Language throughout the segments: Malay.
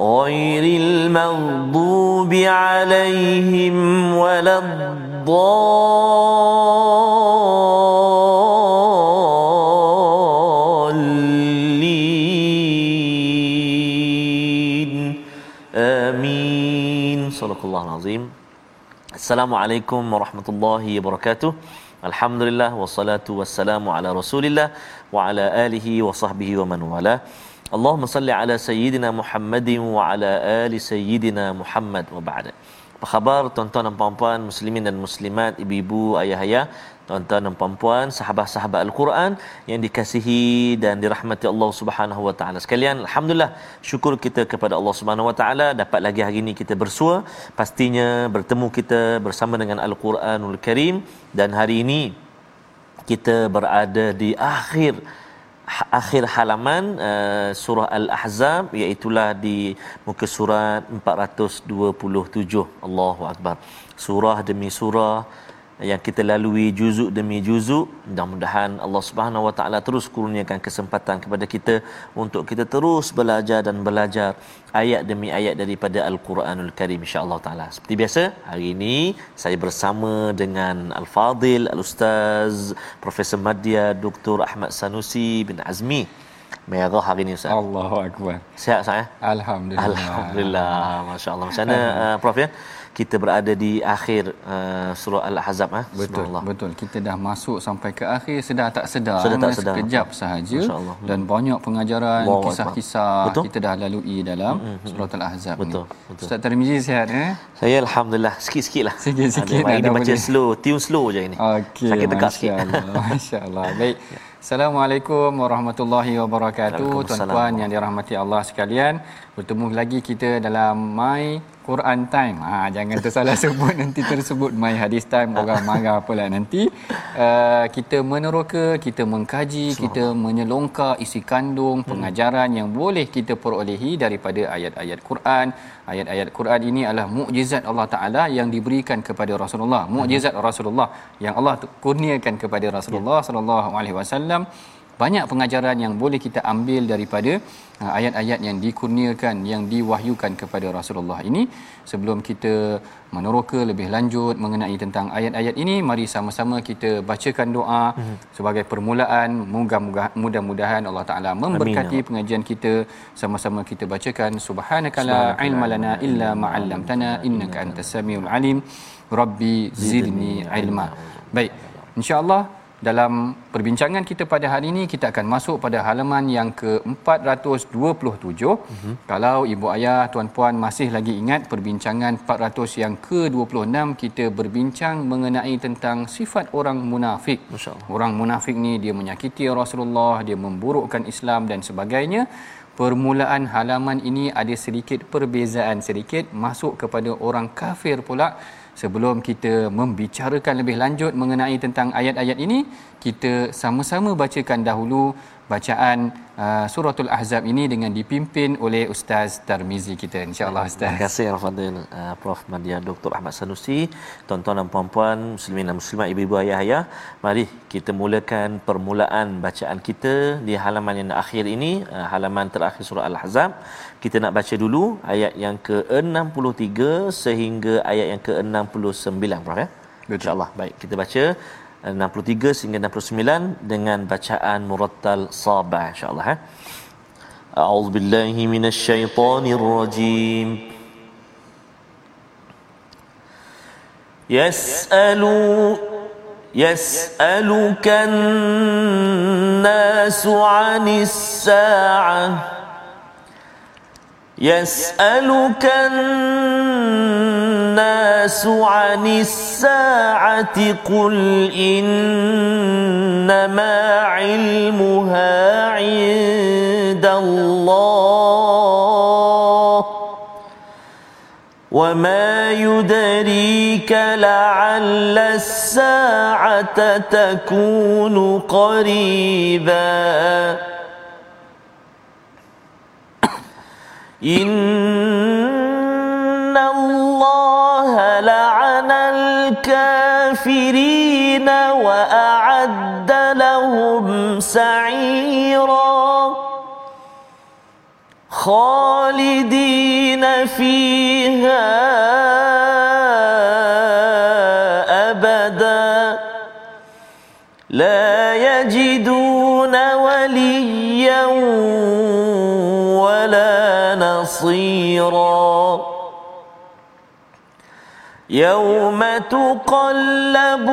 غير المغضوب عليهم ولا الضالين. آمين. صدق الله العظيم. السلام عليكم ورحمة الله وبركاته. الحمد لله والصلاة والسلام على رسول الله وعلى آله وصحبه ومن والاه. Allahumma salli ala sayyidina Muhammadin wa ala ali sayyidina Muhammad wa ba'da. Apa khabar tuan-tuan dan puan-puan muslimin dan muslimat, ibu-ibu, ayah-ayah, tuan-tuan dan puan-puan, sahabat-sahabat Al-Quran yang dikasihi dan dirahmati Allah Subhanahu wa taala sekalian. Alhamdulillah, syukur kita kepada Allah Subhanahu wa taala dapat lagi hari ini kita bersua, pastinya bertemu kita bersama dengan Al-Quranul Karim dan hari ini kita berada di akhir akhir halaman uh, surah Al-Ahzab iaitu di muka surat 427 Allahu akbar. Surah demi surah yang kita lalui juzuk demi juzuk mudah-mudahan Allah Subhanahu Wa Taala terus kurniakan kesempatan kepada kita untuk kita terus belajar dan belajar ayat demi ayat daripada Al-Quranul Karim insya-Allah taala. Seperti biasa, hari ini saya bersama dengan Al-Fadil Al-Ustaz Profesor Madya Dr. Ahmad Sanusi bin Azmi merah hari ini Ustaz. Allahu akbar. Sihat saya? Alhamdulillah. Alhamdulillah. Masya-Allah. Macam mana uh, Prof ya? Kita berada di akhir uh, surah Al-Ahzab ah. Betul. Betul. Kita dah masuk sampai ke akhir sedar tak sedar. Sedar tak sedar. Sekejap sahaja dan banyak pengajaran, Wow, kisah-kisah Betul. kita dah lalui dalam surah Al-Ahzab Betul, ni. betul. Ustaz Tarmizi sihat eh? Saya alhamdulillah sikit-sikit lah. Sikit-sikit Ada, dah ini baca boleh. slow, tune slow je ini. Okey. Sakit tegak sikit. Masya-Allah. Masya-Allah. Baik. Assalamualaikum warahmatullahi wabarakatuh. Tuan-tuan yang dirahmati Allah sekalian, bertemu lagi kita dalam My Quran Time. Ha, jangan tersalah sebut nanti tersebut My Hadis Time orang marah pula nanti. Uh, kita meneroka, kita mengkaji, kita menyelongkar isi kandung pengajaran yang boleh kita perolehi daripada ayat-ayat Quran. Ayat-ayat Quran ini adalah mukjizat Allah Taala yang diberikan kepada Rasulullah. Mukjizat Rasulullah yang Allah kurniakan kepada Rasulullah sallallahu alaihi wasallam banyak pengajaran yang boleh kita ambil daripada uh, ayat-ayat yang dikurniakan yang diwahyukan kepada Rasulullah ini. Sebelum kita meneroka lebih lanjut mengenai tentang ayat-ayat ini mari sama-sama kita bacakan doa mm-hmm. sebagai permulaan. Mudah-mudahan Allah Taala memberkati Amin. pengajian kita. Sama-sama kita bacakan subhanakala ilma lana illa ma 'allamtana innaka antas samiul alim. rabbi zidni ilma. Baik insyaallah dalam perbincangan kita pada hari ini kita akan masuk pada halaman yang ke-427. Uh-huh. Kalau ibu ayah tuan-puan masih lagi ingat perbincangan 400 yang ke-26 kita berbincang mengenai tentang sifat orang munafik. Orang munafik ni dia menyakiti Rasulullah, dia memburukkan Islam dan sebagainya. Permulaan halaman ini ada sedikit perbezaan sedikit masuk kepada orang kafir pula sebelum kita membicarakan lebih lanjut mengenai tentang ayat-ayat ini kita sama-sama bacakan dahulu bacaan uh, suratul ahzab ini dengan dipimpin oleh ustaz Tarmizi kita. Insyaallah Terima ustaz kasih Al-Fadhil uh, Prof. Madya Dr. Ahmad Sanusi. Tuan-tuan dan puan-puan Muslimin dan Muslimat Ibu-ibu ayah-ayah Mari kita mulakan permulaan bacaan kita Di halaman yang akhir ini uh, Halaman terakhir surah Al-Ahzab. Kita nak baca dulu Ayat yang ke-63 Sehingga ayat yang ke-69 Prof ya. InsyaAllah. Baik kita baca 63 sehingga 69 dengan bacaan murattal sabah insyaallah eh. A'udzu billahi minasyaitonir rajim. يسأل يسألك الناس عن الساعة يسألك الناس عن الساعة قل إنما علمها عند الله وما يدريك لعل الساعة تكون قريباً إن الله لعن الكافرين وأعد لهم سعيرا خالدين فيها أبدا لا نصيرا يوم تقلب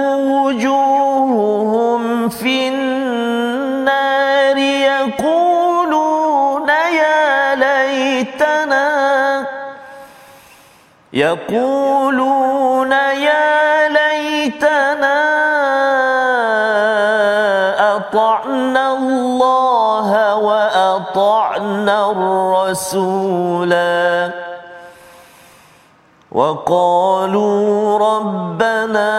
وجوههم في النار يقولون يا ليتنا يقولون يا ليتنا الرسولا وقالوا ربنا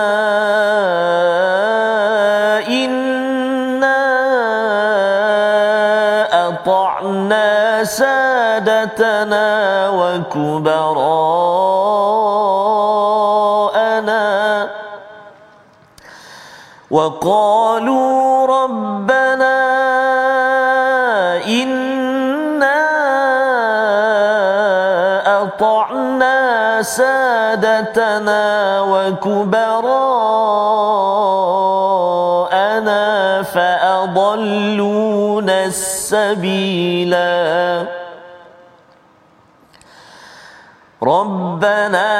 إنا أطعنا سادتنا وكبراءنا وقالوا ربنا سادتنا وكبراءنا فأضلونا السبيلا. ربنا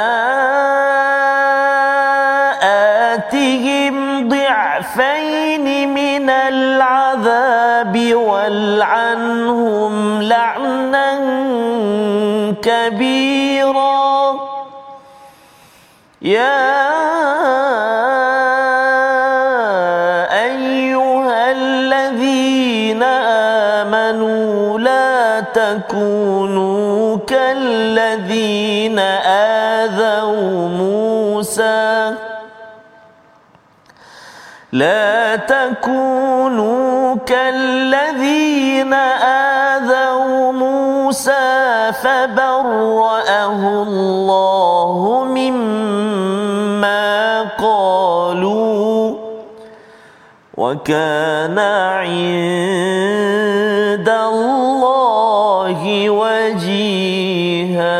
آتهم ضعفين من العذاب والعنهم لعنا كبيرا. يا أيها الذين آمنوا لا تكونوا كالذين آذوا موسى. لا تكونوا كالذين آذوا موسى فبرأه الله مما وكان عند الله وجيها.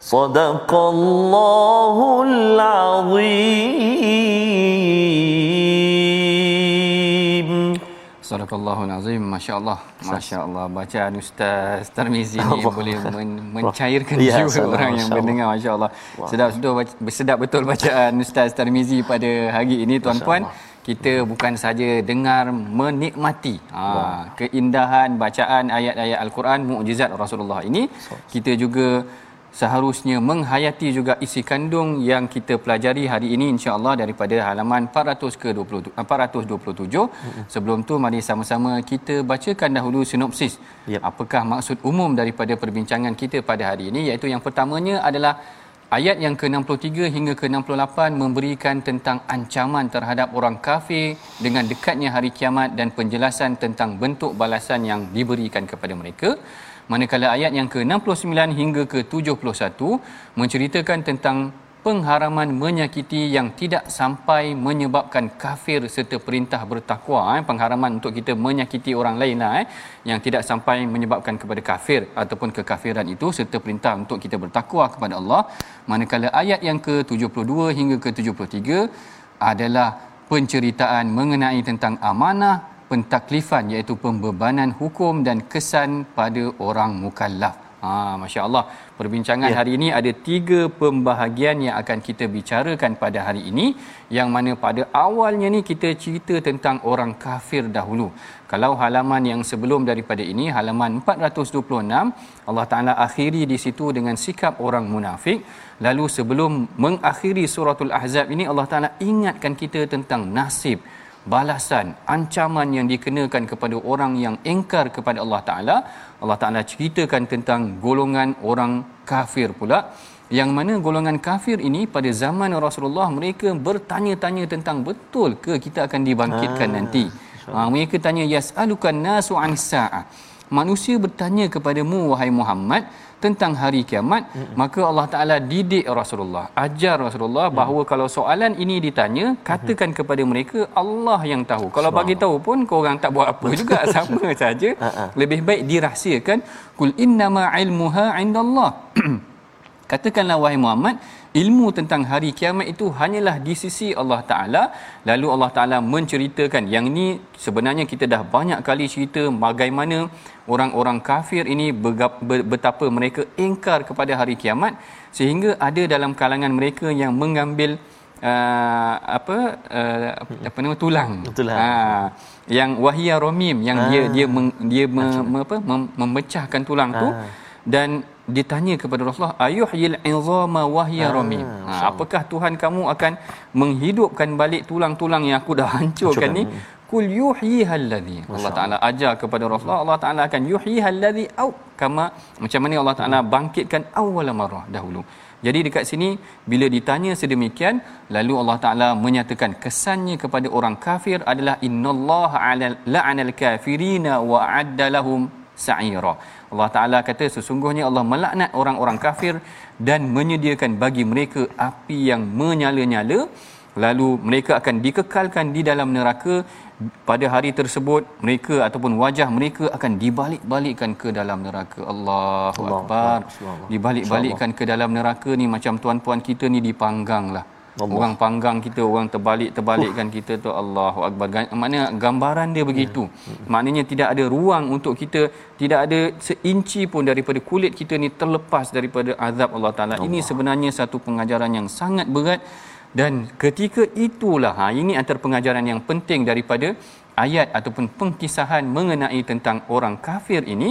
صدق الله العظيم. Sadaqallahul Azim, Masya-Allah. Masya-Allah. Bacaan Ustaz Tarmizi ni boleh men- mencairkan Ya, jiwa salam, orang yang mendengar Masya-Allah. Sedap betul sedap betul bacaan Ustaz Tarmizi pada hari ini tuan-puan. Kita bukan saja dengar menikmati ha, keindahan bacaan ayat-ayat Al-Quran mukjizat Rasulullah ini, kita juga seharusnya menghayati juga isi kandung yang kita pelajari hari ini insya-Allah daripada halaman 400 ke 20 427. Sebelum tu mari sama-sama kita bacakan dahulu sinopsis. Yep. Apakah maksud umum daripada perbincangan kita pada hari ini iaitu yang pertamanya adalah ayat yang ke-63 hingga ke-68 memberikan tentang ancaman terhadap orang kafir dengan dekatnya hari kiamat dan penjelasan tentang bentuk balasan yang diberikan kepada mereka manakala ayat yang ke-69 hingga ke-71 menceritakan tentang pengharaman menyakiti yang tidak sampai menyebabkan kafir serta perintah bertakwa eh pengharaman untuk kita menyakiti orang lain lah eh yang tidak sampai menyebabkan kepada kafir ataupun kekafiran itu serta perintah untuk kita bertakwa kepada Allah. Manakala ayat yang ke-72 hingga ke-73 adalah penceritaan mengenai tentang amanah pentaklifan iaitu pembebanan hukum dan kesan pada orang mukallaf. Ha, Masya Allah. Perbincangan ya. hari ini ada tiga pembahagian yang akan kita bicarakan pada hari ini. Yang mana pada awalnya ni kita cerita tentang orang kafir dahulu. Kalau halaman yang sebelum daripada ini, halaman 426, Allah Ta'ala akhiri di situ dengan sikap orang munafik. Lalu sebelum mengakhiri suratul Ahzab ini, Allah Ta'ala ingatkan kita tentang nasib balasan ancaman yang dikenakan kepada orang yang engkar kepada Allah Taala. Allah Taala ceritakan tentang golongan orang kafir pula. Yang mana golongan kafir ini pada zaman Rasulullah mereka bertanya-tanya tentang betul ke kita akan dibangkitkan ha, nanti. ha, mereka tanya yas'alukan nasu an sa'ah? Manusia bertanya kepadamu wahai Muhammad tentang hari kiamat mm-hmm. maka Allah Taala didik Rasulullah. Ajar Rasulullah mm bahawa kalau soalan ini ditanya katakan mm-hmm. kepada mereka Allah yang tahu. Kalau bagi tahu pun kau orang tak buat apa juga sama saja. Lebih baik dirahsiakan kul innama ilmuha indallah. Katakanlah wahai Muhammad ilmu tentang hari kiamat itu hanyalah di sisi Allah Taala lalu Allah Taala menceritakan yang ini sebenarnya kita dah banyak kali cerita bagaimana orang-orang kafir ini betapa mereka ingkar kepada hari kiamat sehingga ada dalam kalangan mereka yang mengambil uh, apa uh, apa nama tulang tulang uh, yang wahia romim yang ah. dia dia meng, dia me, me, apa mem, memecahkan tulang ah. tu dan ditanya kepada Rasulullah ayuhyil izama wahya ramim ha, apakah Tuhan kamu akan menghidupkan balik tulang-tulang yang aku dah hancurkan ni? kul yuhyiha allazi Allah Taala ajar kepada Rasulullah Allah Taala akan yuhyiha allazi au kama macam mana Allah Taala bangkitkan awal marah dahulu. Jadi dekat sini bila ditanya sedemikian lalu Allah Taala menyatakan kesannya kepada orang kafir adalah innallaha la'anal kafirina wa addalahum sa'ira Allah Taala kata sesungguhnya Allah melaknat orang-orang kafir dan menyediakan bagi mereka api yang menyala-nyala. Lalu mereka akan dikekalkan di dalam neraka. Pada hari tersebut mereka ataupun wajah mereka akan dibalik-balikkan ke dalam neraka. Allahu Allah, akbar. Dibalik-balikkan ke dalam neraka ni macam tuan-puan kita ni dipangganglah Allah. orang panggang kita orang terbalik-terbalikkan uh. kita tu Allahu akbar maknanya gambaran dia begitu yeah. maknanya tidak ada ruang untuk kita tidak ada seinci pun daripada kulit kita ni terlepas daripada azab Allah taala ini sebenarnya satu pengajaran yang sangat berat dan ketika itulah ha ini antara pengajaran yang penting daripada ayat ataupun pengkisahan mengenai tentang orang kafir ini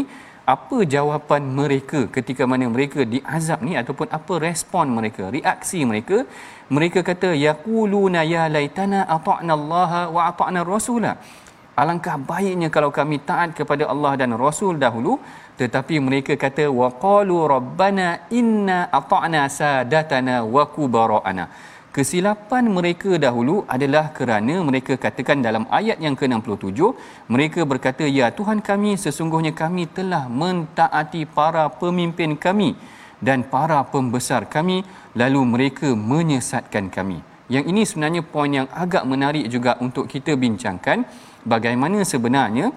apa jawapan mereka ketika mana mereka diazab ni ataupun apa respon mereka reaksi mereka mereka kata yaquluna ya laitana ata'na Allah wa ata'na rasula. Alangkah baiknya kalau kami taat kepada Allah dan Rasul dahulu tetapi mereka kata waqalu rabbana inna ata'na sadatana wa kubara'ana. Kesilapan mereka dahulu adalah kerana mereka katakan dalam ayat yang ke-67 mereka berkata ya Tuhan kami sesungguhnya kami telah mentaati para pemimpin kami dan para pembesar kami lalu mereka menyesatkan kami yang ini sebenarnya poin yang agak menarik juga untuk kita bincangkan bagaimana sebenarnya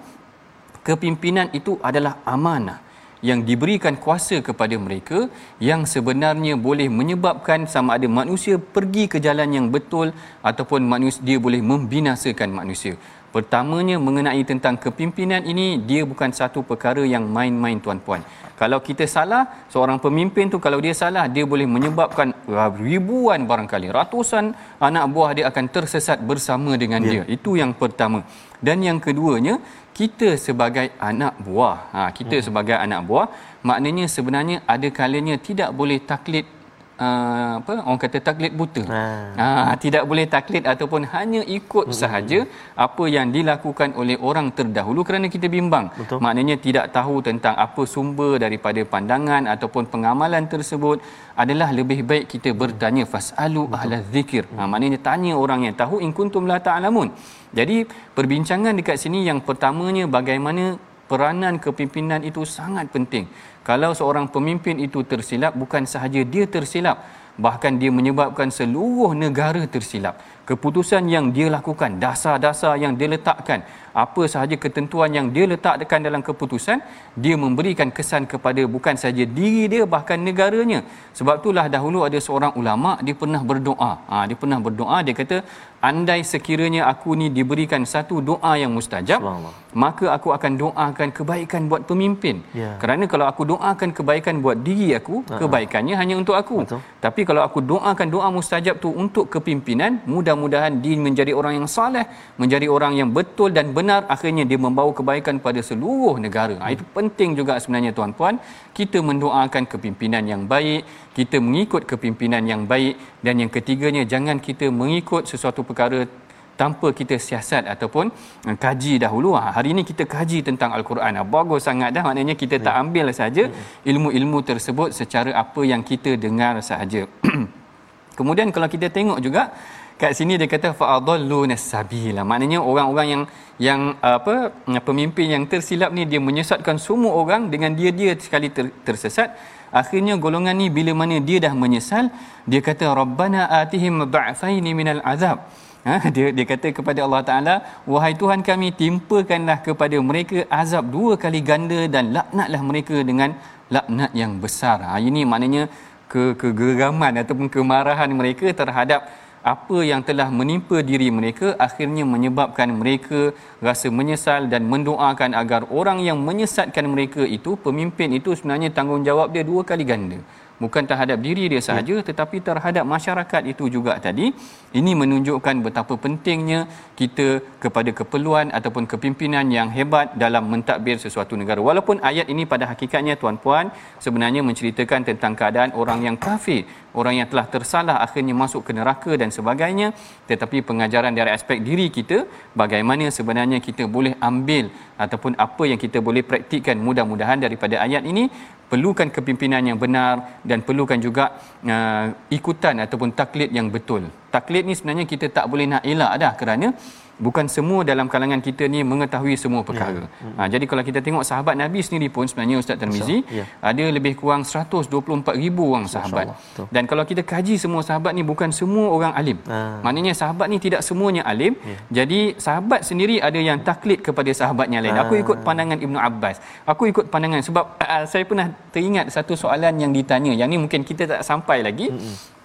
kepimpinan itu adalah amanah yang diberikan kuasa kepada mereka yang sebenarnya boleh menyebabkan sama ada manusia pergi ke jalan yang betul ataupun manusia dia boleh membinasakan manusia. Pertamanya mengenai tentang kepimpinan ini dia bukan satu perkara yang main-main tuan-puan. Kalau kita salah, seorang pemimpin tu kalau dia salah dia boleh menyebabkan ribuan barangkali ratusan anak buah dia akan tersesat bersama dengan yeah. dia. Itu yang pertama. Dan yang keduanya, kita sebagai anak buah ha, kita hmm. sebagai anak buah maknanya sebenarnya ada kalanya tidak boleh taklid uh, apa orang kata taklid buta ha. ha tidak boleh taklid ataupun hanya ikut hmm. sahaja apa yang dilakukan oleh orang terdahulu kerana kita bimbang Betul. maknanya tidak tahu tentang apa sumber daripada pandangan ataupun pengamalan tersebut adalah lebih baik kita bertanya fasalu ahla zikir ha maknanya tanya orang yang tahu in kuntum la ta'lamun jadi perbincangan dekat sini yang pertamanya bagaimana peranan kepimpinan itu sangat penting. Kalau seorang pemimpin itu tersilap bukan sahaja dia tersilap bahkan dia menyebabkan seluruh negara tersilap. Keputusan yang dia lakukan dasar-dasar yang dia letakkan apa sahaja ketentuan yang dia letakkan dalam keputusan dia memberikan kesan kepada bukan saja diri dia bahkan negaranya sebab itulah dahulu ada seorang ulama dia pernah berdoa ha, dia pernah berdoa dia kata andai sekiranya aku ni diberikan satu doa yang mustajab maka aku akan doakan kebaikan buat pemimpin ya. kerana kalau aku doakan kebaikan buat diri aku uh-huh. kebaikannya hanya untuk aku Betul. tapi kalau aku doakan doa mustajab tu untuk kepimpinan mudah-mudahan dia menjadi orang yang saleh menjadi orang yang betul dan benar akhirnya dia membawa kebaikan pada seluruh negara. Uh-huh. itu penting juga sebenarnya tuan-puan. Kita mendoakan kepimpinan yang baik kita mengikut kepimpinan yang baik dan yang ketiganya jangan kita mengikut sesuatu perkara tanpa kita siasat ataupun uh, kaji dahulu. Ha, hari ini kita kaji tentang al-Quran. Ha, bagus sangat dah. Maknanya kita tak ya. ambil saja ilmu-ilmu tersebut secara apa yang kita dengar sahaja. Kemudian kalau kita tengok juga kat sini dia kata fa'adallu nasabila. Maknanya orang-orang yang yang apa pemimpin yang tersilap ni dia menyesatkan semua orang dengan dia-dia sekali ter, tersesat. Akhirnya golongan ni bila mana dia dah menyesal dia kata rabbana atihim da'faini minal azab. Ha, dia dia kata kepada Allah Taala, wahai Tuhan kami timpakanlah kepada mereka azab dua kali ganda dan laknatlah mereka dengan laknat yang besar. Ha, ini maknanya ke kegeraman ataupun kemarahan mereka terhadap apa yang telah menimpa diri mereka akhirnya menyebabkan mereka rasa menyesal dan mendoakan agar orang yang menyesatkan mereka itu pemimpin itu sebenarnya tanggungjawab dia dua kali ganda. Bukan terhadap diri dia sahaja ya. tetapi terhadap masyarakat itu juga tadi. Ini menunjukkan betapa pentingnya kita kepada keperluan ataupun kepimpinan yang hebat dalam mentadbir sesuatu negara. Walaupun ayat ini pada hakikatnya tuan-puan sebenarnya menceritakan tentang keadaan orang yang kafir orang yang telah tersalah akhirnya masuk ke neraka dan sebagainya tetapi pengajaran dari aspek diri kita bagaimana sebenarnya kita boleh ambil ataupun apa yang kita boleh praktikkan mudah-mudahan daripada ayat ini perlukan kepimpinan yang benar dan perlukan juga uh, ikutan ataupun taklid yang betul. Taklid ni sebenarnya kita tak boleh nak elak dah kerana bukan semua dalam kalangan kita ni mengetahui semua perkara. Ya. Ha, jadi kalau kita tengok sahabat Nabi sendiri pun sebenarnya Ustaz Termizi ya. ada lebih kurang 124 ribu orang sahabat. Dan kalau kita kaji semua sahabat ni bukan semua orang alim. Ha. Maknanya sahabat ni tidak semuanya alim. Ya. Jadi sahabat sendiri ada yang taklid kepada sahabatnya lain. Ha. Aku ikut pandangan Ibnu Abbas. Aku ikut pandangan sebab uh, saya pernah teringat satu soalan yang ditanya. Yang ni mungkin kita tak sampai lagi. Hmm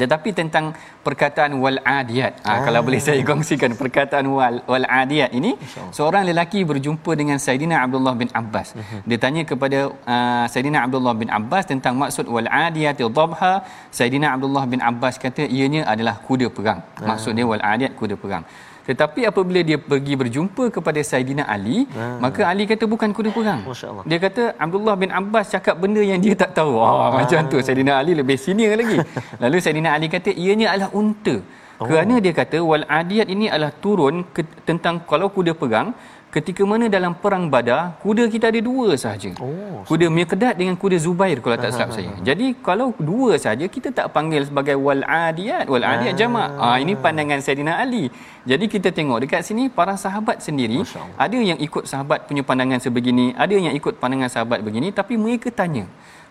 tetapi tentang perkataan wal adiyat ha, ah. kalau boleh saya kongsikan perkataan wal wal adiyat ini seorang lelaki berjumpa dengan Saidina Abdullah bin Abbas uh-huh. dia tanya kepada uh, Saidina Abdullah bin Abbas tentang maksud wal adiyat dhabha Saidina Abdullah bin Abbas kata ianya adalah kuda perang uh-huh. maksud dia wal adiyat kuda perang tetapi apabila dia pergi berjumpa kepada Saidina Ali, ha. maka Ali kata bukan kuda perang. Dia kata Abdullah bin Abbas cakap benda yang dia tak tahu. Wah, ha. macam tu Saidina Ali lebih senior lagi. Lalu Saidina Ali kata ianya adalah unta. Oh. Kerana dia kata wal adiyat ini adalah turun ke, tentang kalau kuda perang ketika mana dalam perang badar kuda kita ada dua sahaja. Oh, kuda Miqdad dengan kuda Zubair kalau tak silap saya. Jadi kalau dua sahaja kita tak panggil sebagai wal adiyat. Wal adiyat jamak. Ah. Ini pandangan Saidina Ali. Jadi kita tengok dekat sini para sahabat sendiri ada yang ikut sahabat punya pandangan sebegini ada yang ikut pandangan sahabat begini tapi mereka tanya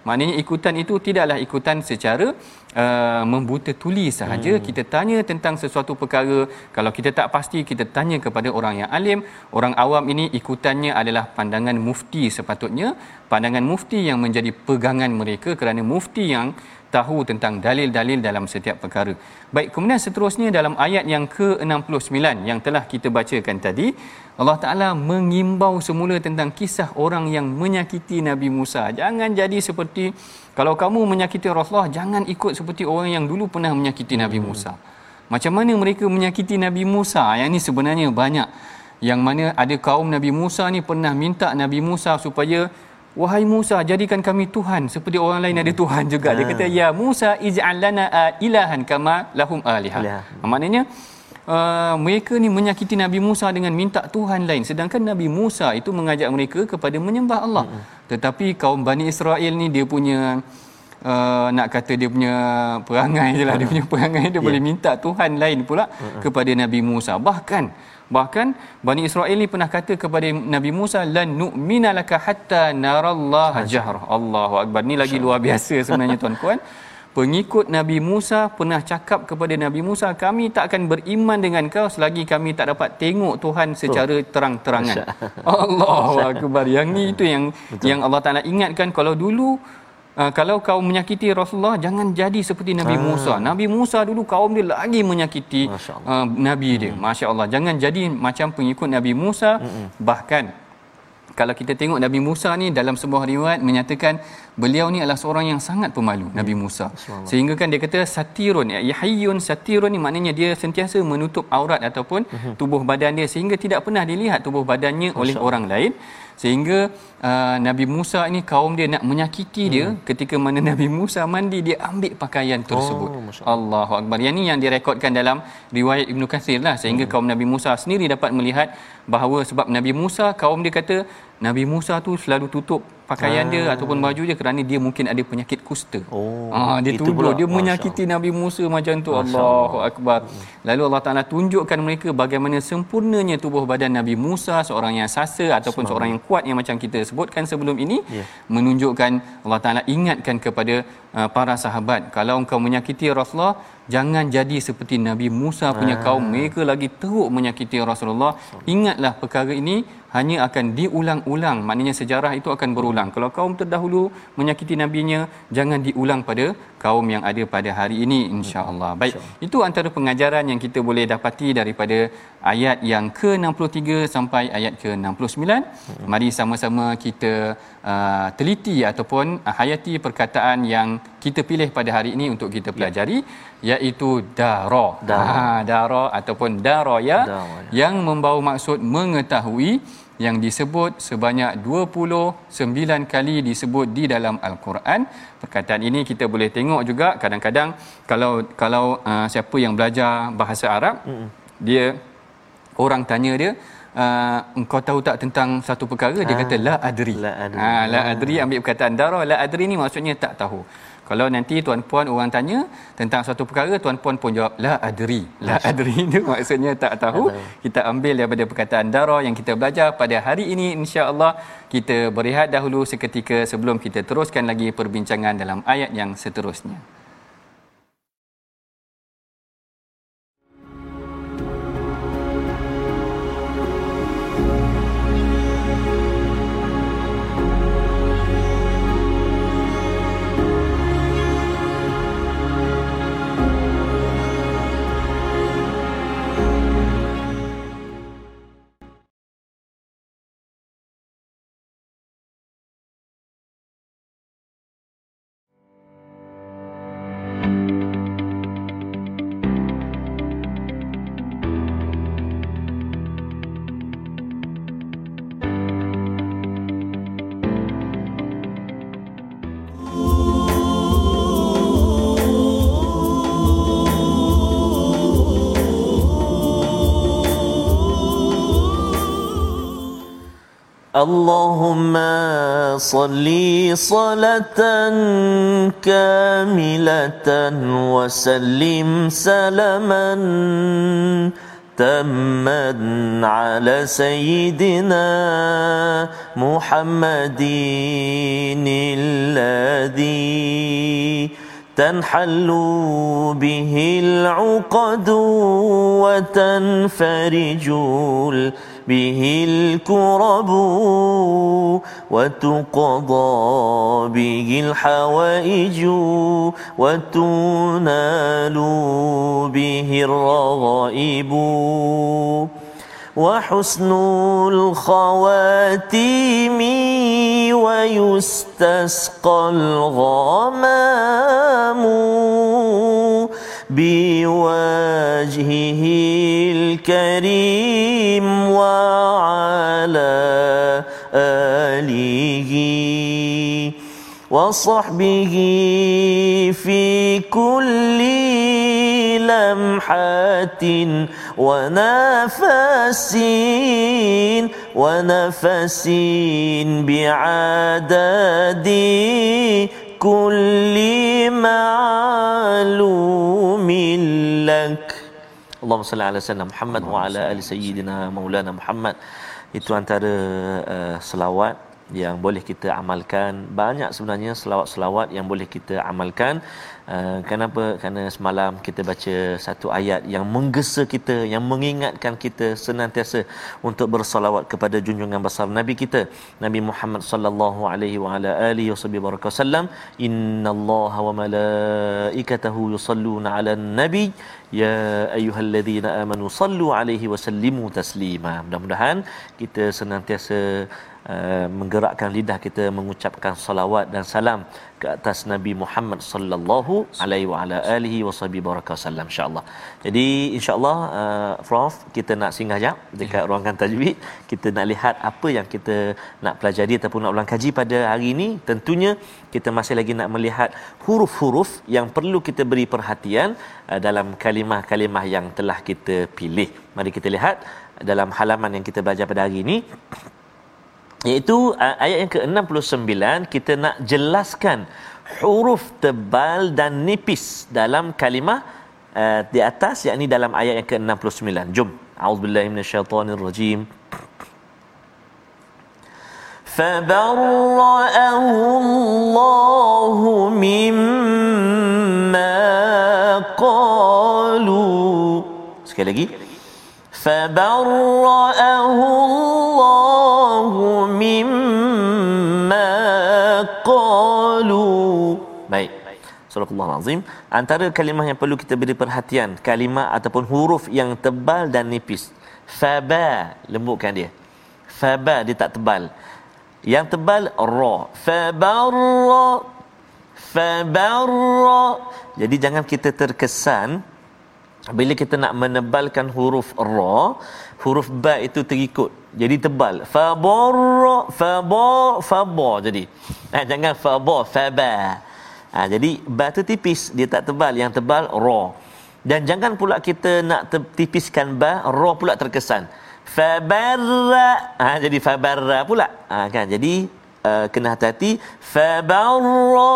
Maknanya ikutan itu tidaklah ikutan secara uh, membuta tuli sahaja. Hmm. Kita tanya tentang sesuatu perkara, kalau kita tak pasti kita tanya kepada orang yang alim. Orang awam ini ikutannya adalah pandangan mufti sepatutnya, pandangan mufti yang menjadi pegangan mereka kerana mufti yang tahu tentang dalil-dalil dalam setiap perkara. Baik, kemudian seterusnya dalam ayat yang ke-69 yang telah kita bacakan tadi, Allah Taala mengimbau semula tentang kisah orang yang menyakiti Nabi Musa. Jangan jadi seperti kalau kamu menyakiti Rasulullah, jangan ikut seperti orang yang dulu pernah menyakiti Nabi hmm. Musa. Macam mana mereka menyakiti Nabi Musa? Yang ini sebenarnya banyak. Yang mana ada kaum Nabi Musa ni pernah minta Nabi Musa supaya Wahai Musa, jadikan kami Tuhan seperti orang lain ada Tuhan juga. Dia kata, Ya Musa, ij'al lana ilahan kama lahum alihah. Ya. Maknanya, uh, mereka ni menyakiti Nabi Musa dengan minta Tuhan lain. Sedangkan Nabi Musa itu mengajak mereka kepada menyembah Allah. Hmm. Tetapi kaum Bani Israel ni dia punya, uh, nak kata dia punya perangai je lah. Dia punya perangai, dia yeah. boleh minta Tuhan lain pula hmm. kepada Nabi Musa. Bahkan, Bahkan Bani Israel ni pernah kata kepada Nabi Musa lan nu'mina laka hatta narallaha jahra. Allahu akbar. Ni lagi luar biasa sebenarnya tuan-puan. Pengikut Nabi Musa pernah cakap kepada Nabi Musa, kami tak akan beriman dengan kau selagi kami tak dapat tengok Tuhan secara terang-terangan. Allahu akbar. Yang ni itu yang Betul. yang Allah Taala ingatkan kalau dulu Uh, kalau kau menyakiti Rasulullah jangan jadi seperti Nabi ah. Musa. Nabi Musa dulu kaum dia lagi menyakiti uh, nabi dia. Hmm. Masya-Allah. Jangan jadi macam pengikut Nabi Musa. Hmm. Bahkan kalau kita tengok Nabi Musa ni dalam sebuah riwayat menyatakan beliau ni adalah seorang yang sangat pemalu hmm. Nabi Musa sehingga kan dia kata satirun ya hayyun satirun ni maknanya dia sentiasa menutup aurat ataupun hmm. tubuh badan dia sehingga tidak pernah dilihat tubuh badannya Masya oleh orang lain sehingga uh, Nabi Musa ini kaum dia nak menyakiti hmm. dia ketika mana Nabi Musa mandi dia ambil pakaian tersebut oh, Allahu akbar yang ini yang direkodkan dalam riwayat Ibnu Katsir lah sehingga hmm. kaum Nabi Musa sendiri dapat melihat bahawa sebab Nabi Musa kaum dia kata Nabi Musa tu selalu tutup pakaian ah. dia ataupun baju dia kerana dia mungkin ada penyakit kusta. Oh. Ah dia tuduh dia menyakiti Nabi Musa macam tu. Allahu akbar. Lalu Allah Taala tunjukkan mereka bagaimana sempurnanya tubuh badan Nabi Musa seorang yang sasa ataupun seorang yang kuat yang macam kita sebutkan sebelum ini yeah. menunjukkan Allah Taala ingatkan kepada uh, para sahabat kalau engkau menyakiti Rasulullah jangan jadi seperti Nabi Musa punya ah. kaum. Mereka lagi teruk menyakiti Rasulullah. Ingatlah perkara ini hanya akan diulang-ulang. Maknanya sejarah itu akan berulang. Kalau kaum terdahulu menyakiti nabinya jangan diulang pada kaum yang ada pada hari ini insya-Allah. Baik. Itu antara pengajaran yang kita boleh dapati daripada ayat yang ke-63 sampai ayat ke-69. Mari sama-sama kita uh, teliti ataupun uh, hayati perkataan yang kita pilih pada hari ini untuk kita pelajari ya. iaitu dara ha dara ataupun daraya ya. yang membawa maksud mengetahui yang disebut sebanyak 29 kali disebut di dalam al-Quran. Perkataan ini kita boleh tengok juga kadang-kadang kalau kalau uh, siapa yang belajar bahasa Arab mm-hmm. dia orang tanya dia uh, engkau tahu tak tentang satu perkara dia kata la adri. La adri. Ha, la adri ambil perkataan darah la adri ni maksudnya tak tahu. Kalau nanti tuan-puan orang tanya tentang satu perkara, tuan-puan pun jawab la adri. La adri itu maksudnya tak tahu. Kita ambil daripada perkataan dara yang kita belajar pada hari ini insya-Allah. Kita berehat dahulu seketika sebelum kita teruskan lagi perbincangan dalam ayat yang seterusnya. اللهم صل صلاة كاملة وسلم سلاما تما على سيدنا محمد الذي تنحل به العقد وتنفرج به الكرب وتقضى به الحوائج وتنال به الرغائب. وحسن الخواتيم ويستسقى الغمام. بوجهه الكريم وعلى آله وصحبه في كل لمحة ونفس ونفس بعدد كل معلوم لك اللهم صل على سيدنا محمد وعلى ال سيدنا مولانا محمد itu antara uh, selawat yang boleh kita amalkan. Banyak sebenarnya selawat-selawat yang boleh kita amalkan. Uh, kenapa? Kerana semalam kita baca satu ayat yang menggesa kita yang mengingatkan kita senantiasa untuk bersalawat kepada junjungan besar nabi kita Nabi Muhammad sallallahu alaihi wa ala alihi wasallam innallaha wa malaikatahu yusalluna ala nabi. Ya ayyuhalladzina amanu sallu alaihi wa sallimu taslima. Mudah-mudahan kita senantiasa uh, menggerakkan lidah kita mengucapkan salawat dan salam ke atas Nabi Muhammad sallallahu alaihi wa ala alihi wasallam insyaallah. Jadi insyaallah uh, Prof kita nak singgah jap dekat ruangan tajwid kita nak lihat apa yang kita nak pelajari ataupun nak ulang kaji pada hari ini tentunya kita masih lagi nak melihat huruf-huruf yang perlu kita beri perhatian uh, dalam kalimah-kalimah yang telah kita pilih. Mari kita lihat dalam halaman yang kita belajar pada hari ini iaitu uh, ayat yang ke-69 kita nak jelaskan huruf tebal dan nipis dalam kalimah uh, di atas yakni dalam ayat yang ke-69 jom auzubillahi minasyaitonirrajim فبرأه الله مما قالوا sekali lagi فبرأه الله Surah Al-Azim antara kalimah yang perlu kita beri perhatian kalimah ataupun huruf yang tebal dan nipis. Faba lembutkan dia. Faba dia tak tebal. Yang tebal ra. Fabarra. Fabarra. Jadi jangan kita terkesan bila kita nak menebalkan huruf ra huruf ba itu terikut. Jadi tebal. Fa barra fa ba fa jadi. Eh, jangan fa ba fa ba ha, jadi ba tu tipis dia tak tebal yang tebal ra dan jangan pula kita nak tipiskan ba ra pula terkesan. Fa barra ha, jadi fa barra pula. Ha, kan? Jadi uh, kena hati-hati. Fa barra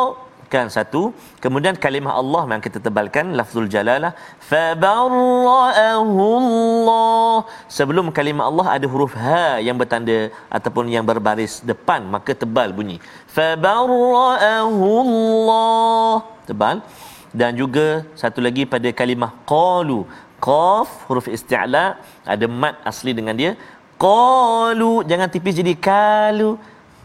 kan? Satu. Kemudian kalimah Allah yang kita tebalkan lafzul jalalah. Fabarra'ahu Allah sebelum kalimah Allah ada huruf ha yang bertanda ataupun yang berbaris depan maka tebal bunyi fabarra'ahu Allah tebal. Dan juga satu lagi pada kalimah qalu. Qaf huruf isti'la ada mat asli dengan dia. Qalu jangan tipis jadi kalu.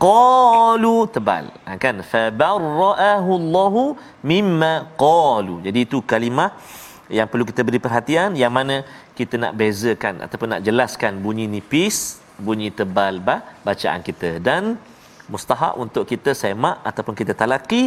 Qalu tebal. Ha, kan? Fabarra'ahu Allahu mimma qalu. Jadi itu kalimah yang perlu kita beri perhatian yang mana kita nak bezakan ataupun nak jelaskan bunyi nipis bunyi tebal bah, bacaan kita. Dan mustahak untuk kita semak ataupun kita talaki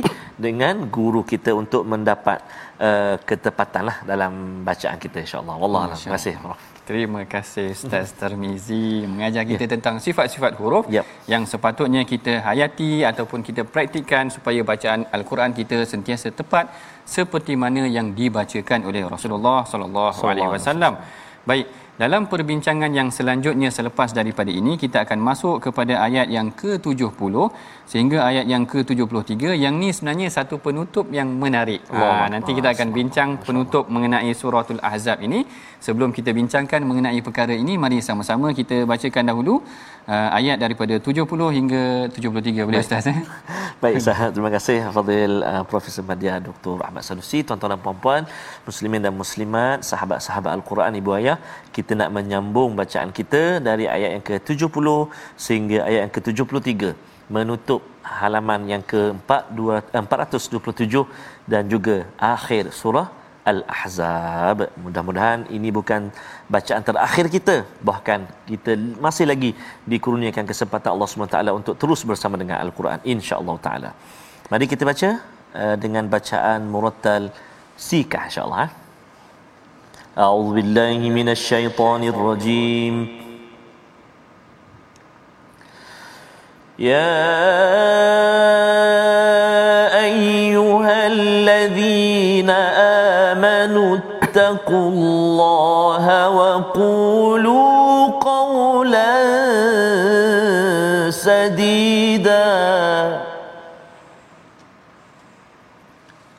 dengan guru kita untuk mendapat uh, ketepatanlah dalam bacaan kita insyaallah wallah terima kasih prof Terima kasih Ustaz Tarmizi mengajar kita yeah. tentang sifat-sifat huruf yep. yang sepatutnya kita hayati ataupun kita praktikkan supaya bacaan al-Quran kita sentiasa tepat seperti mana yang dibacakan oleh Rasulullah sallallahu alaihi wasallam. Baik, dalam perbincangan yang selanjutnya selepas daripada ini kita akan masuk kepada ayat yang ke-70 sehingga ayat yang ke-73 yang ni sebenarnya satu penutup yang menarik. Ha, nanti kita akan bincang penutup mengenai suratul Ahzab ini. Sebelum kita bincangkan mengenai perkara ini mari sama-sama kita bacakan dahulu uh, ayat daripada 70 hingga 73 boleh ustaz eh? Baik Ustaz, terima kasih Fadil uh, Profesor Madya Dr. Ahmad Sanusi, tuan-tuan dan puan-puan, muslimin dan muslimat, sahabat-sahabat Al-Quran ibu ayah, kita nak menyambung bacaan kita dari ayat yang ke-70 sehingga ayat yang ke-73 menutup halaman yang ke-427 dan juga akhir surah Al-Ahzab. Mudah-mudahan ini bukan bacaan terakhir kita. Bahkan kita masih lagi dikurniakan kesempatan Allah SWT untuk terus bersama dengan Al-Quran. InsyaAllah ta'ala. Mari kita baca uh, dengan bacaan murattal sikah insyaAllah. أعوذ بالله من الشيطان الرجيم. يا أيها الذين آمنوا اتقوا الله وقولوا قولا سديدا.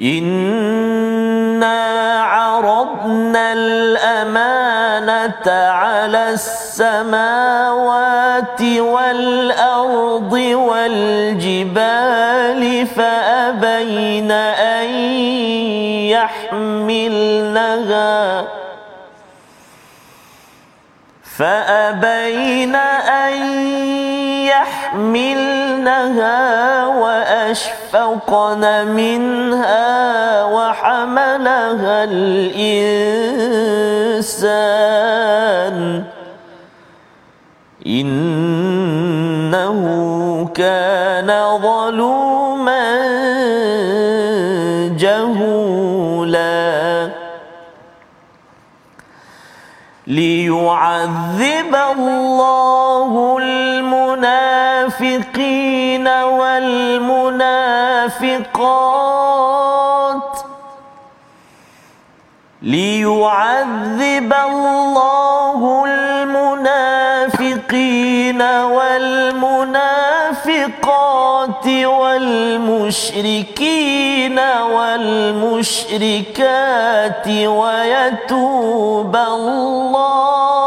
إنا عرضنا الأمانة على السماوات والأرض والجبال فأبين أن يحملنها فأبين أن يحملنها وأشفقن منها وحملها الإنسان. إنه كان ظلوما جهولا. ليعذب الله المنافقين. والمنافقات ليعذب الله المنافقين والمنافقات والمشركين والمشركات ويتوب الله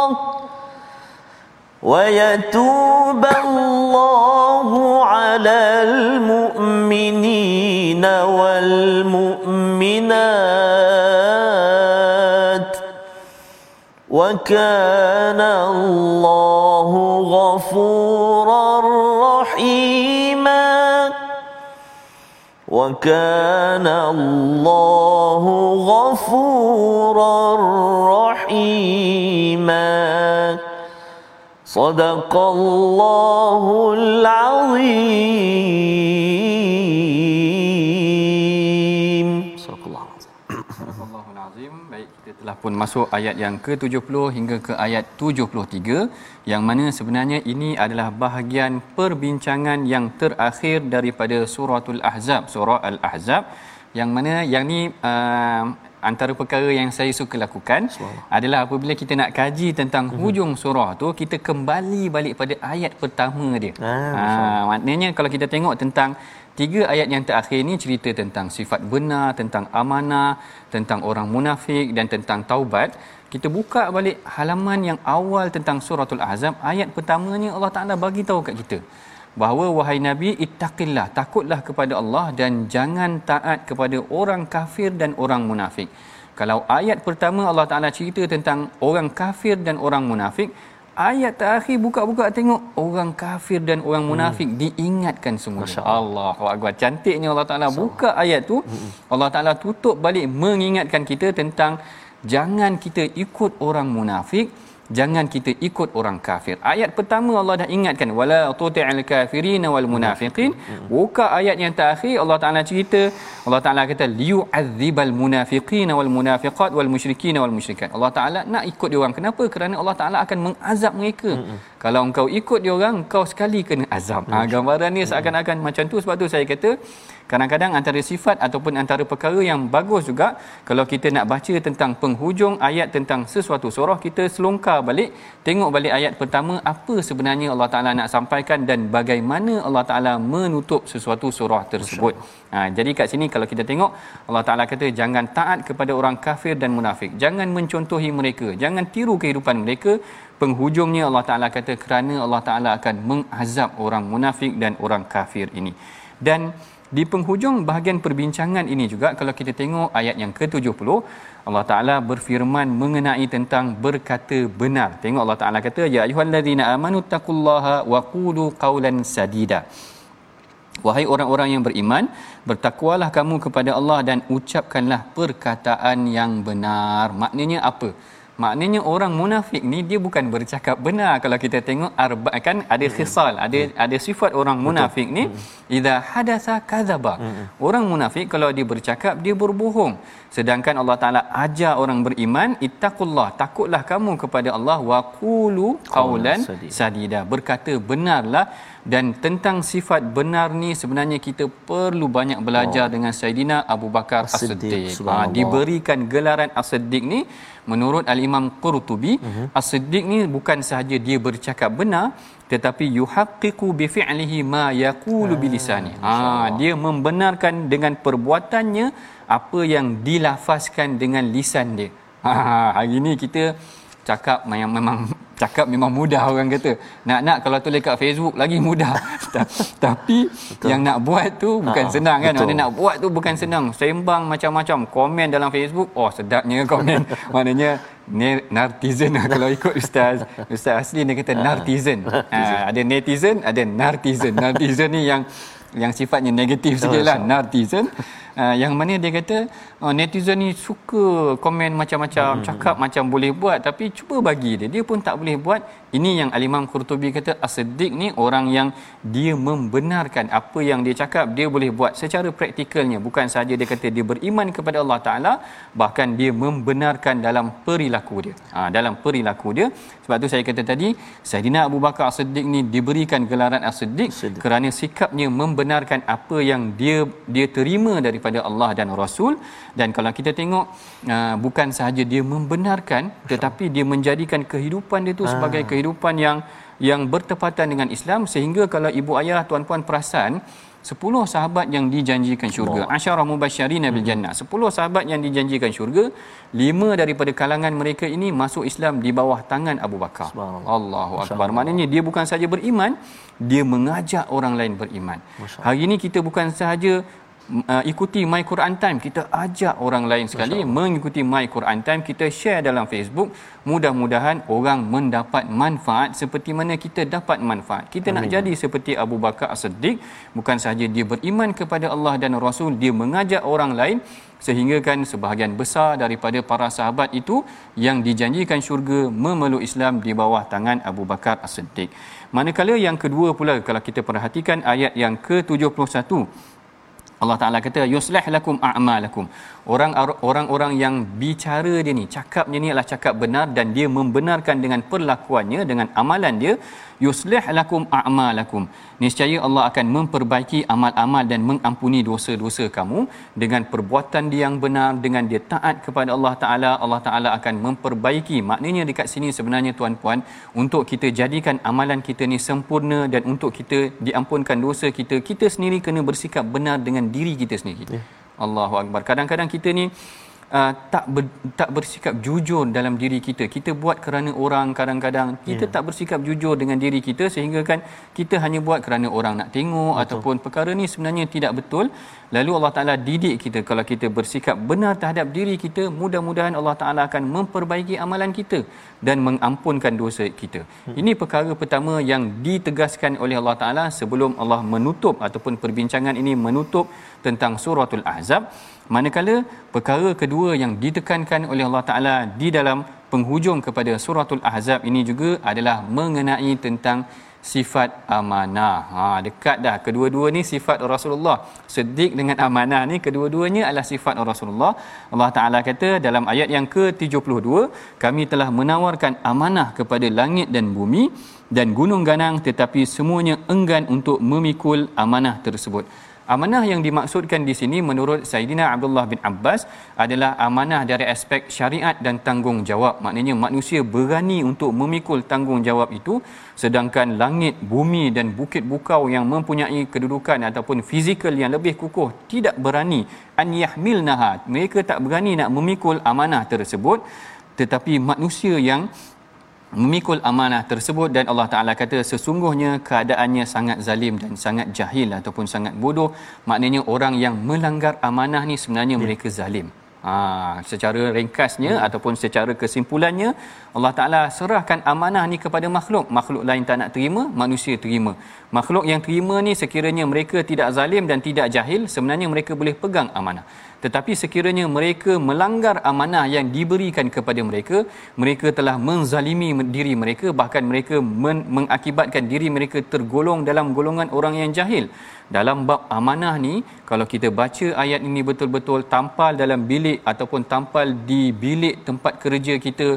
ويتوب الله على المؤمنين والمؤمنات وكان الله غفورا رحيما وكان الله غفورا رحيما صدق الله العظيم صدق الله Allahul Azim. Baik, kita telah pun masuk ayat yang ke-70 hingga ke ayat 73 yang mana sebenarnya ini adalah bahagian perbincangan yang terakhir daripada suratul Ahzab, surah Al-Ahzab yang mana yang ni uh, antara perkara yang saya suka lakukan adalah apabila kita nak kaji tentang mm-hmm. hujung surah tu kita kembali balik pada ayat pertama dia. Ah, ha, maknanya kalau kita tengok tentang tiga ayat yang terakhir ini cerita tentang sifat benar, tentang amanah, tentang orang munafik dan tentang taubat. Kita buka balik halaman yang awal tentang suratul Ahzab, ayat pertamanya Allah Taala bagi tahu kat kita bahawa wahai nabi ittaqillah takutlah kepada Allah dan jangan taat kepada orang kafir dan orang munafik. Kalau ayat pertama Allah Taala cerita tentang orang kafir dan orang munafik ayat terakhir buka-buka tengok orang kafir dan orang munafik hmm. diingatkan semua. Allah. Akbar. Cantiknya Allah Taala buka ayat tu hmm. Allah Taala tutup balik mengingatkan kita tentang jangan kita ikut orang munafik jangan kita ikut orang kafir. Ayat pertama Allah dah ingatkan wala tuti'il kafirin wal munafiqin. Buka ayat yang terakhir Allah Taala cerita Allah Taala kata liyu'adzibal munafiqin wal munafiqat wal musyrikin wal musyrikat. Allah Taala nak ikut dia orang. Kenapa? Kerana Allah Taala akan mengazab mereka. Kalau engkau ikut dia orang, engkau sekali kena azab. Ha, gambaran ni seakan-akan macam tu sebab tu saya kata kadang-kadang antara sifat ataupun antara perkara yang bagus juga kalau kita nak baca tentang penghujung ayat tentang sesuatu surah kita selongkar balik tengok balik ayat pertama apa sebenarnya Allah Taala nak sampaikan dan bagaimana Allah Taala menutup sesuatu surah tersebut. Ha, jadi kat sini kalau kita tengok Allah Taala kata jangan taat kepada orang kafir dan munafik. Jangan mencontohi mereka, jangan tiru kehidupan mereka. Penghujungnya Allah Taala kata kerana Allah Taala akan mengazab orang munafik dan orang kafir ini. Dan di penghujung bahagian perbincangan ini juga kalau kita tengok ayat yang ke-70 Allah Taala berfirman mengenai tentang berkata benar. Tengok Allah Taala kata ya ayyuhallazina amanu taqullaha wa qulu qawlan sadida. Wahai orang-orang yang beriman, bertakwalah kamu kepada Allah dan ucapkanlah perkataan yang benar. Maknanya apa? Maknanya orang munafik ni dia bukan bercakap benar kalau kita tengok arba kan ada khisal, ada hmm. ada sifat orang munafik ni hmm. idza hadatsa kadzaba. Orang munafik kalau dia bercakap dia berbohong. Sedangkan Allah Taala ajar orang beriman ittaqullah, takutlah kamu kepada Allah wa qulu qaulan sadida. Berkata benarlah dan tentang sifat benar ni sebenarnya kita perlu banyak belajar oh. dengan Saidina Abu Bakar As-Siddiq. Ha, diberikan gelaran As-Siddiq ni menurut al-Imam Qurtubi uh-huh. as-siddiq ni bukan sahaja dia bercakap benar tetapi yuhaqqiqu bi fi'lihi ma yaqulu bi lisani ha dia membenarkan dengan perbuatannya apa yang dilafazkan dengan lisan dia. Ha hari ni kita cakap yang memang cakap memang mudah orang kata. Nak-nak kalau tulis kat Facebook lagi mudah. Tapi betul. yang nak buat tu bukan ha, senang kan? mana nak buat tu bukan senang. Sembang macam-macam. Komen dalam Facebook oh sedapnya komen. Maknanya netizen kalau ikut ustaz ustaz asli dia kata netizen. Ha, ada netizen ada netizen. Netizen ni yang yang sifatnya negatif sikitlah netizen uh, yang mana dia kata uh, netizen ni suka komen macam-macam hmm. cakap macam boleh buat tapi cuba bagi dia. Dia pun tak boleh buat. Ini yang al-Imam Qurtubi kata as-siddiq ni orang yang dia membenarkan apa yang dia cakap dia boleh buat secara praktikalnya. Bukan saja dia kata dia beriman kepada Allah Taala bahkan dia membenarkan dalam perilaku dia. Ha, dalam perilaku dia. Sebab tu saya kata tadi Saidina Abu Bakar As-Siddiq ni diberikan gelaran As-Siddiq. kerana sikapnya membenarkan apa yang dia dia terima daripada Allah dan Rasul. Dan kalau kita tengok uh, bukan sahaja dia membenarkan tetapi dia menjadikan kehidupan dia tu sebagai kehidupan kehidupan yang yang bertepatan dengan Islam. Sehingga kalau ibu ayah tuan-puan perasan 10 sahabat yang dijanjikan syurga. Asyarah mubasysyirin bil jannah. 10 sahabat yang dijanjikan syurga 5 daripada kalangan mereka ini masuk Islam di bawah tangan Abu Bakar. Allahu akbar. Maknanya dia bukan saja beriman dia mengajak orang lain beriman. Hari ini kita bukan sahaja uh, ikuti My Quran Time. Kita ajak orang lain sekali mengikuti My Quran Time. Kita share dalam Facebook. Mudah-mudahan orang mendapat manfaat seperti mana kita dapat manfaat. Kita Amin. nak jadi seperti Abu Bakar As-Siddiq. Bukan sahaja dia beriman kepada Allah dan Rasul dia mengajak orang lain sehingga kan sebahagian besar daripada para sahabat itu yang dijanjikan syurga memeluk Islam di bawah tangan Abu Bakar As-Siddiq. Manakala yang kedua pula kalau kita perhatikan ayat yang ke-71 Allah Taala kata yuslih lakum a'malakum. Orang orang-orang yang bicara dia ni, cakapnya ni adalah cakap benar dan dia membenarkan dengan perlakuannya dengan amalan dia yuslih lakum a'malakum. Niscaya Allah akan memperbaiki amal-amal dan mengampuni dosa-dosa kamu dengan perbuatan dia yang benar dengan dia taat kepada Allah Taala. Allah Taala akan memperbaiki. Maknanya dekat sini sebenarnya tuan-puan untuk kita jadikan amalan kita ni sempurna dan untuk kita diampunkan dosa kita, kita sendiri kena bersikap benar dengan diri kita sendiri. Yeah. Allahu akbar. Kadang-kadang kita ni uh, tak ber, tak bersikap jujur dalam diri kita. Kita buat kerana orang kadang-kadang kita yeah. tak bersikap jujur dengan diri kita sehingga kan kita hanya buat kerana orang nak tengok betul. ataupun perkara ni sebenarnya tidak betul. Lalu Allah Taala didik kita kalau kita bersikap benar terhadap diri kita, mudah-mudahan Allah Taala akan memperbaiki amalan kita dan mengampunkan dosa kita. Hmm. Ini perkara pertama yang ditegaskan oleh Allah Taala sebelum Allah menutup ataupun perbincangan ini menutup tentang suratul Ahzab. Manakala perkara kedua yang ditekankan oleh Allah Taala di dalam penghujung kepada suratul Ahzab ini juga adalah mengenai tentang sifat amanah. Ha dekat dah kedua-dua ni sifat Rasulullah. Sedik dengan amanah ni kedua-duanya adalah sifat Rasulullah. Allah Taala kata dalam ayat yang ke-72, kami telah menawarkan amanah kepada langit dan bumi dan gunung ganang tetapi semuanya enggan untuk memikul amanah tersebut. Amanah yang dimaksudkan di sini menurut Saidina Abdullah bin Abbas adalah amanah dari aspek syariat dan tanggungjawab. Maknanya manusia berani untuk memikul tanggungjawab itu sedangkan langit, bumi dan bukit bukau yang mempunyai kedudukan ataupun fizikal yang lebih kukuh tidak berani an yahmilnaha. Mereka tak berani nak memikul amanah tersebut tetapi manusia yang memikul amanah tersebut dan Allah Taala kata sesungguhnya keadaannya sangat zalim dan sangat jahil ataupun sangat bodoh. Maknanya orang yang melanggar amanah ni sebenarnya ya. mereka zalim. Ha secara ringkasnya hmm. ataupun secara kesimpulannya Allah Taala serahkan amanah ni kepada makhluk. Makhluk lain tak nak terima manusia terima. Makhluk yang terima ni sekiranya mereka tidak zalim dan tidak jahil sebenarnya mereka boleh pegang amanah tetapi sekiranya mereka melanggar amanah yang diberikan kepada mereka mereka telah menzalimi diri mereka bahkan mereka men- mengakibatkan diri mereka tergolong dalam golongan orang yang jahil. Dalam bab amanah ni kalau kita baca ayat ini betul-betul tampal dalam bilik ataupun tampal di bilik tempat kerja kita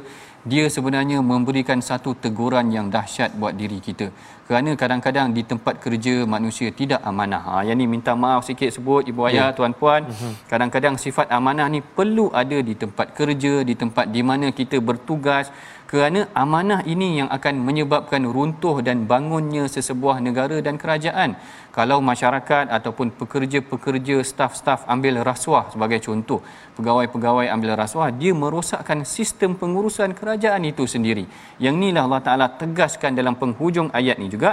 dia sebenarnya memberikan satu teguran yang dahsyat buat diri kita kerana kadang-kadang di tempat kerja manusia tidak amanah ha yang ni minta maaf sikit sebut ibu ayah yeah. tuan-puan uh-huh. kadang-kadang sifat amanah ni perlu ada di tempat kerja di tempat di mana kita bertugas kerana amanah ini yang akan menyebabkan runtuh dan bangunnya sesebuah negara dan kerajaan kalau masyarakat ataupun pekerja-pekerja staf-staf ambil rasuah sebagai contoh pegawai-pegawai ambil rasuah dia merosakkan sistem pengurusan kerajaan itu sendiri. Yang inilah Allah Taala tegaskan dalam penghujung ayat ni juga.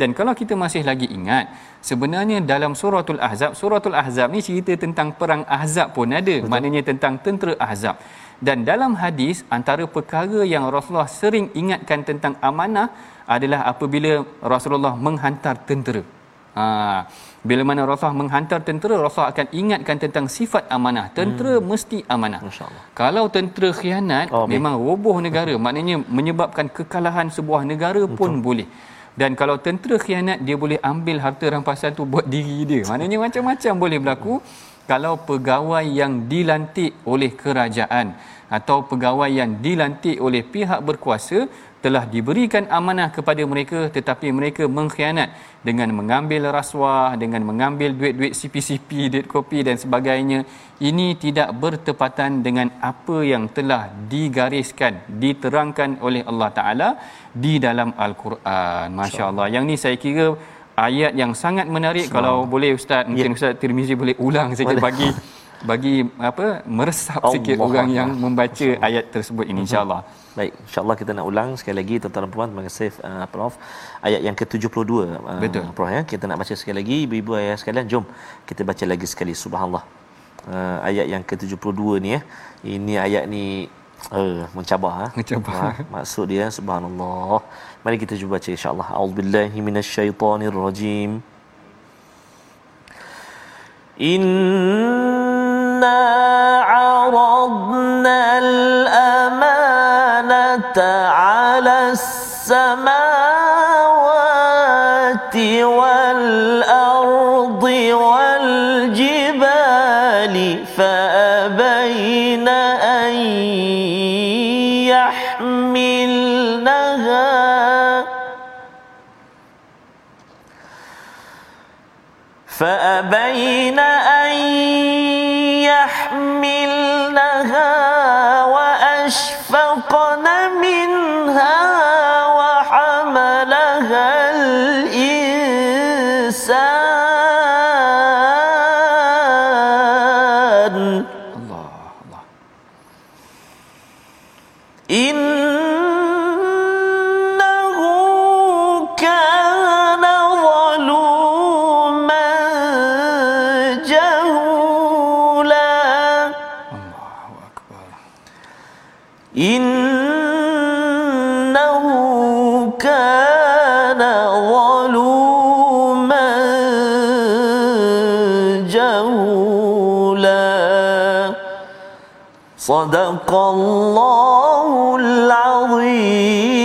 Dan kalau kita masih lagi ingat sebenarnya dalam suratul ahzab suratul ahzab ni cerita tentang perang ahzab pun ada. Betul. maknanya tentang tentera ahzab. Dan dalam hadis antara perkara yang Rasulullah sering ingatkan tentang amanah adalah apabila Rasulullah menghantar tentera Ha, bila mana Rasulullah menghantar tentera, Rasulullah akan ingatkan tentang sifat amanah. Tentera hmm. mesti amanah. Kalau tentera khianat, oh, memang roboh negara. Maknanya menyebabkan kekalahan sebuah negara pun Betul. boleh. Dan kalau tentera khianat, dia boleh ambil harta rampasan tu buat diri dia. Maknanya macam-macam boleh berlaku. Kalau pegawai yang dilantik oleh kerajaan atau pegawai yang dilantik oleh pihak berkuasa telah diberikan amanah kepada mereka tetapi mereka mengkhianat dengan mengambil rasuah dengan mengambil duit-duit CPCP duit kopi dan sebagainya. Ini tidak bertepatan dengan apa yang telah digariskan diterangkan oleh Allah Taala di dalam al-Quran. masya-Allah. Yang ni saya kira ayat yang sangat menarik. Kalau boleh ustaz mungkin ya. ustaz Tirmizi boleh ulang saja bagi bagi apa meresap Allah sikit Allah orang Allah. yang membaca ayat tersebut ini insyaallah Baik, insyaAllah kita nak ulang sekali lagi tuan-tuan dan puan terima kasih uh, Prof. Ayat yang ke-72 uh, Betul. Prof ya. Kita nak baca sekali lagi ibu-ibu ayah sekalian. Jom kita baca lagi sekali subhanallah. Uh, ayat yang ke-72 ni ya. Ini ayat ni uh, mencabar ha. Mencabar. Ha, maksud dia subhanallah. Mari kita cuba baca insya-Allah. A'udzubillahi minasyaitonirrajim. Inna 'aradna على السماوات والأرض والجبال فأبين أن يحملنها. فأبين أن صدق الله العظيم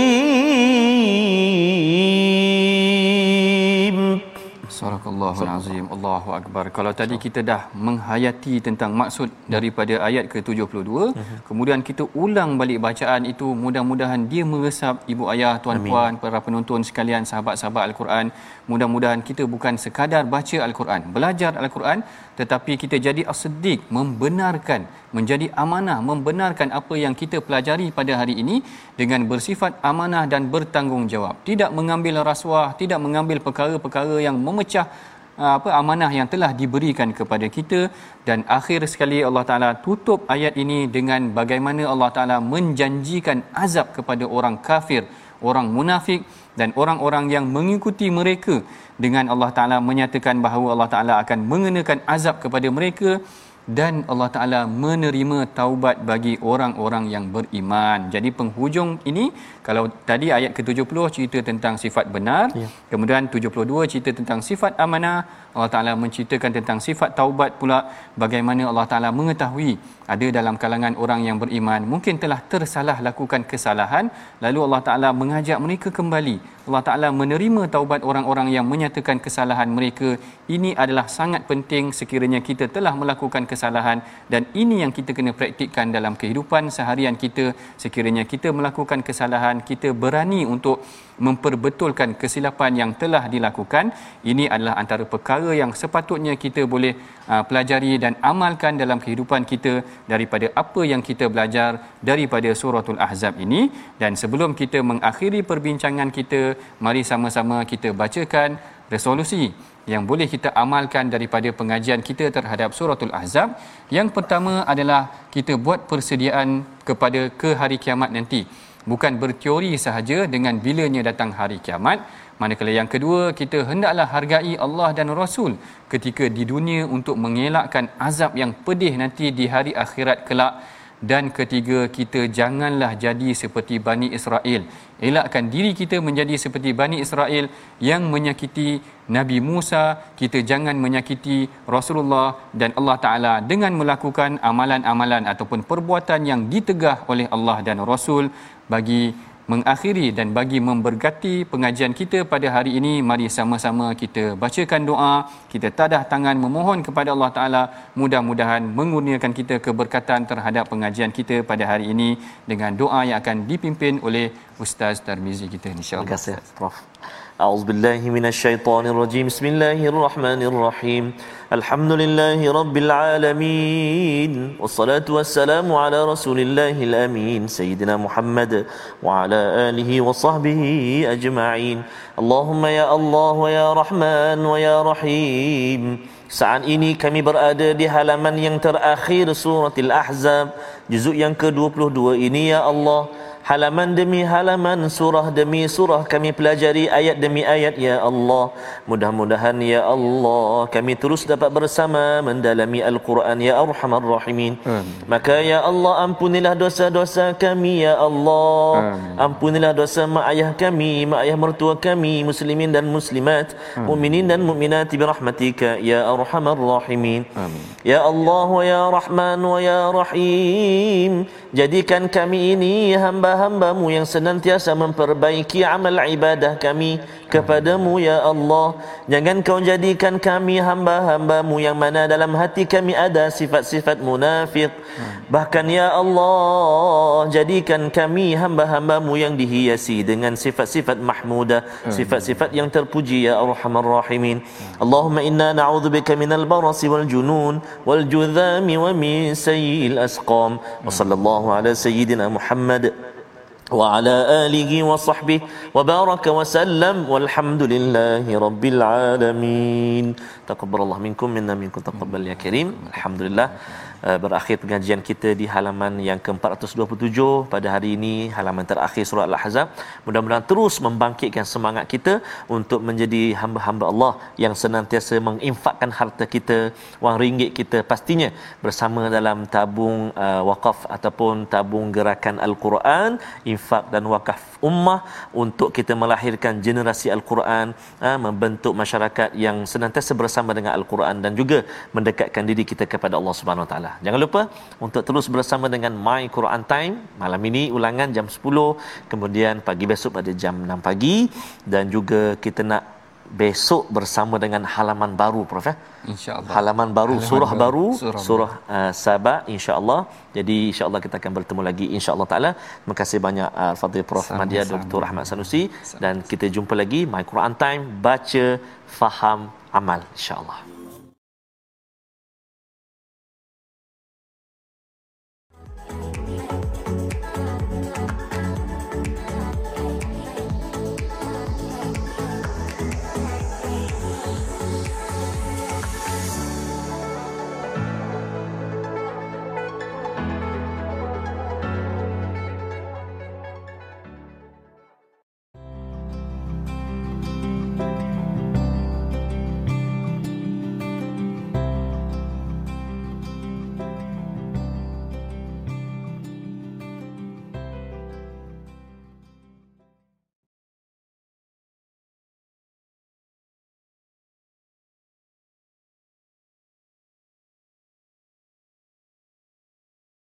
صدق الله العظيم Allahu akbar. Kalau tadi kita dah menghayati tentang maksud daripada ayat ke-72, uh-huh. kemudian kita ulang balik bacaan itu, mudah-mudahan dia meresap ibu ayah, tuan-puan, para penonton sekalian, sahabat-sahabat Al-Quran. Mudah-mudahan kita bukan sekadar baca Al-Quran, belajar Al-Quran, tetapi kita jadi as-siddiq, membenarkan, menjadi amanah, membenarkan apa yang kita pelajari pada hari ini dengan bersifat amanah dan bertanggungjawab. Tidak mengambil rasuah, tidak mengambil perkara-perkara yang memecah Ah, apa amanah yang telah diberikan kepada kita dan akhir sekali Allah Taala tutup ayat ini dengan bagaimana Allah Taala menjanjikan azab kepada orang kafir, orang munafik dan orang-orang yang mengikuti mereka dengan Allah Taala menyatakan bahawa Allah Taala akan mengenakan azab kepada mereka dan Allah Taala menerima taubat bagi orang-orang yang beriman. Jadi penghujung ini kalau tadi ayat ke-70 cerita tentang sifat benar, ya. kemudian 72 cerita tentang sifat amanah, Allah Taala menceritakan tentang sifat taubat pula bagaimana Allah Taala mengetahui ada dalam kalangan orang yang beriman mungkin telah tersalah lakukan kesalahan lalu Allah Taala mengajak mereka kembali. Allah Taala menerima taubat orang-orang yang menyatakan kesalahan mereka. Ini adalah sangat penting sekiranya kita telah melakukan kesalahan dan ini yang kita kena praktikkan dalam kehidupan seharian kita sekiranya kita melakukan kesalahan kita berani untuk memperbetulkan kesilapan yang telah dilakukan. Ini adalah antara perkara yang sepatutnya kita boleh uh, pelajari dan amalkan dalam kehidupan kita daripada apa yang kita belajar daripada suratul ahzab ini. Dan sebelum kita mengakhiri perbincangan kita mari sama-sama kita bacakan resolusi yang boleh kita amalkan daripada pengajian kita terhadap suratul ahzab. Yang pertama adalah kita buat persediaan kepada ke hari kiamat nanti bukan berteori sahaja dengan bilanya datang hari kiamat. Manakala yang kedua kita hendaklah hargai Allah dan Rasul ketika di dunia untuk mengelakkan azab yang pedih nanti di hari akhirat kelak. Dan ketiga kita janganlah jadi seperti Bani Israel. Elakkan diri kita menjadi seperti Bani Israel yang menyakiti Nabi Musa. Kita jangan menyakiti Rasulullah dan Allah Taala dengan melakukan amalan-amalan ataupun perbuatan yang ditegah oleh Allah dan Rasul bagi mengakhiri dan bagi memberkati pengajian kita pada hari ini mari sama-sama kita bacakan doa. Kita tadah tangan memohon kepada Allah Taala mudah-mudahan mengurniakan kita keberkatan terhadap pengajian kita pada hari ini dengan doa yang akan dipimpin oleh Ustaz Tarmizi kita insyaallah terima kasih prof أعوذ بالله من الشيطان الرجيم بسم الله الرحمن الرحيم الحمد لله رب العالمين والصلاة والسلام على رسول الله الأمين سيدنا محمد وعلى آله وصحبه أجمعين اللهم يا الله ويا رحمن ويا رحيم Saat ini kami berada di halaman yang terakhir surat Al-Ahzab Juzuk yang ke-22 ini ya Allah halaman demi halaman surah demi surah kami pelajari ayat demi ayat ya Allah. Mudah-mudahan ya Allah kami terus dapat bersama mendalami al-Quran ya arhamar rahimin. Maka ya Allah ampunilah dosa-dosa kami ya Allah. Amin. ampunilah dosa mak ayah kami mak ayah mertua kami muslimin dan muslimat mukminin dan mukminat bi rahmatika ya arhamar rahimin. Amin. ya Allah wa ya Rahman wa ya Rahim jadikan kami ini hamba hamba-Mu yang senantiasa memperbaiki amal ibadah kami kepadamu ya Allah. Jangan kau jadikan kami hamba-hambamu yang mana dalam hati kami ada sifat-sifat munafik bahkan ya Allah jadikan kami hamba-hambamu yang dihiasi dengan sifat-sifat mahmuda sifat-sifat yang terpuji ya arhamar rahimin. Allahumma inna na'udzubika minal barasi wal junun wal judhami wa min sayyi'il asqam. Wa sallallahu ala sayyidina Muhammad وعلى آله وصحبه وبارك وسلم والحمد لله رب العالمين تقبل الله منكم منا منكم تقبل يا كريم الحمد لله Uh, berakhir pengajian kita di halaman yang ke-427 pada hari ini halaman terakhir surah Al-Ahzab. Mudah-mudahan terus membangkitkan semangat kita untuk menjadi hamba-hamba Allah yang senantiasa menginfakkan harta kita wang ringgit kita pastinya bersama dalam tabung uh, wakaf ataupun tabung gerakan Al-Quran infak dan wakaf ummah untuk kita melahirkan generasi Al-Quran uh, membentuk masyarakat yang senantiasa bersama dengan Al-Quran dan juga mendekatkan diri kita kepada Allah Subhanahu Wa Taala. Jangan lupa untuk terus bersama dengan My Quran Time malam ini ulangan jam 10 kemudian pagi besok pada jam 6 pagi dan juga kita nak besok bersama dengan halaman baru prof ya? Insyaallah. Halaman baru halaman surah baru, baru surah, surah uh, sabah insyaallah. Jadi insyaallah kita akan bertemu lagi insyaallah taala. Terima kasih banyak uh, fadil prof. Sama, Madia Dr Ahmad Sanusi. Sama. dan kita jumpa lagi my Quran time baca faham amal insyaallah